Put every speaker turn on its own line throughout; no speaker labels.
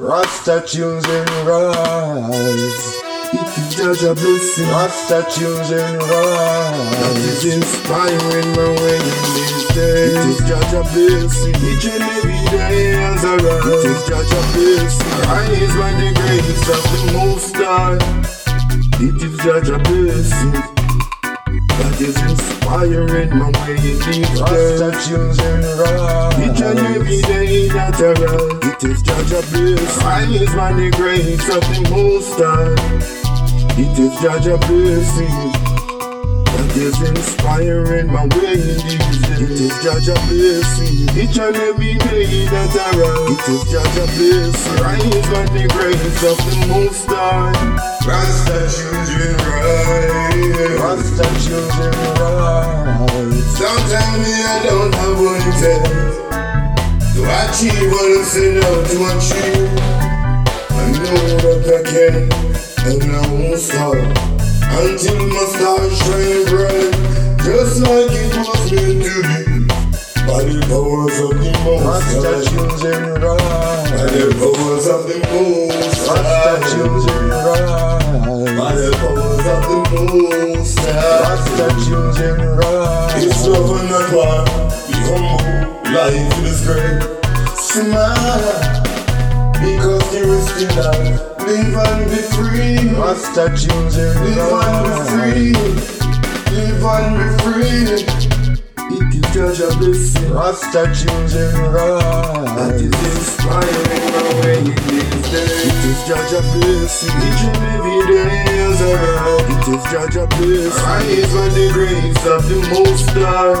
Rasta tunes and rise.
It is Jah Jah blessing.
Rasta tunes and rise.
That is inspiring my way in these days. It is Jah Jah blessing. Each and every day as I rise. It is Jah Jah blessing. Rise by the grace of the Most High. It is Jah Jah blessing. That is inspiring my way in these
Rasta tunes and
Each and every day that I rise, it is Jah Jah blessing. Rise by the grace of the Most High. It is Jah Jah blessing that is inspiring my way in these days. It is Jah Jah blessing. Each and every day that I rise, it is Jah Jah blessing. I rise by the grace of the Most High. Rasta children rise.
Tunes and rise.
Sometimes me I don't have what it takes to achieve what I set out to achieve. I know that I can, and I won't stop until my stars shine bright, just like it was meant to be. By the powers of the Most High, by the powers of the Most High, by the powers of the Most High.
Rasta tunes and
It's
rise.
love and not war. Be humble, life is great. Smile, because there is still life. Live and be free.
Tunes and
Live and be free. Live and be free. It is Jah Jah blessing.
Rasta tunes and
That is
rise.
inspiring my way in these days. It is Jah Jah blessing. Each and every day Jah Jah blessing. Rise by the grace of the Most High.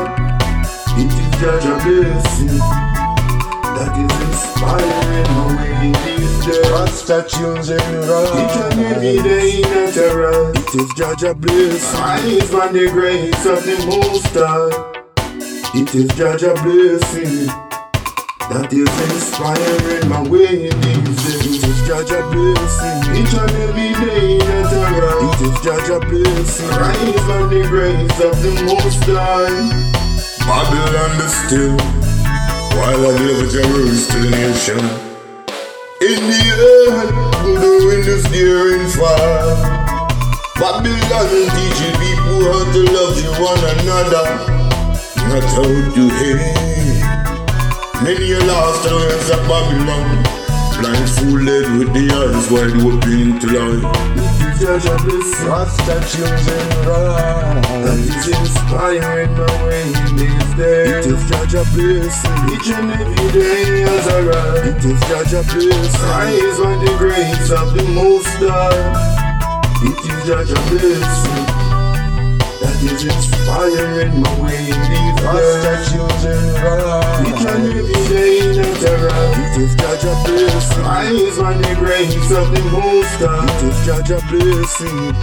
It is Jah Jah blessing. That is inspiring my way in these days.
Rasta tunes and
Each and every day that I. It is Jah Jah blessing. Rise by the grace of the Most High. It is Jah Jah blessing that is inspiring my way in these days. It is Jah Jah blessing each and every day Jah Jah blessing. Rise by the grace of the Most High. Babylon be still while I deliver terrors to the nation. In the earth, wind is daring fire. Babylon teaching people how to love you one another. Not how to hate. Many are lost in the ways of Babylon. Blindfolded with the eyes wide open to light. Jah Jah blessing.
Rasta tunes and
That
rise.
is inspiring my way these days. It is Jah Jah blessing. Each and every day as I rise. It is Jah Jah blessing. Rise by the grace of the Most High. It is Jah Jah blessing. That is inspiring my way in these
Rasta
days.
tunes and
Each and every day that. It is Jah Jah blessing. Rise by the grace of the Most High. It is Jah Jah blessing.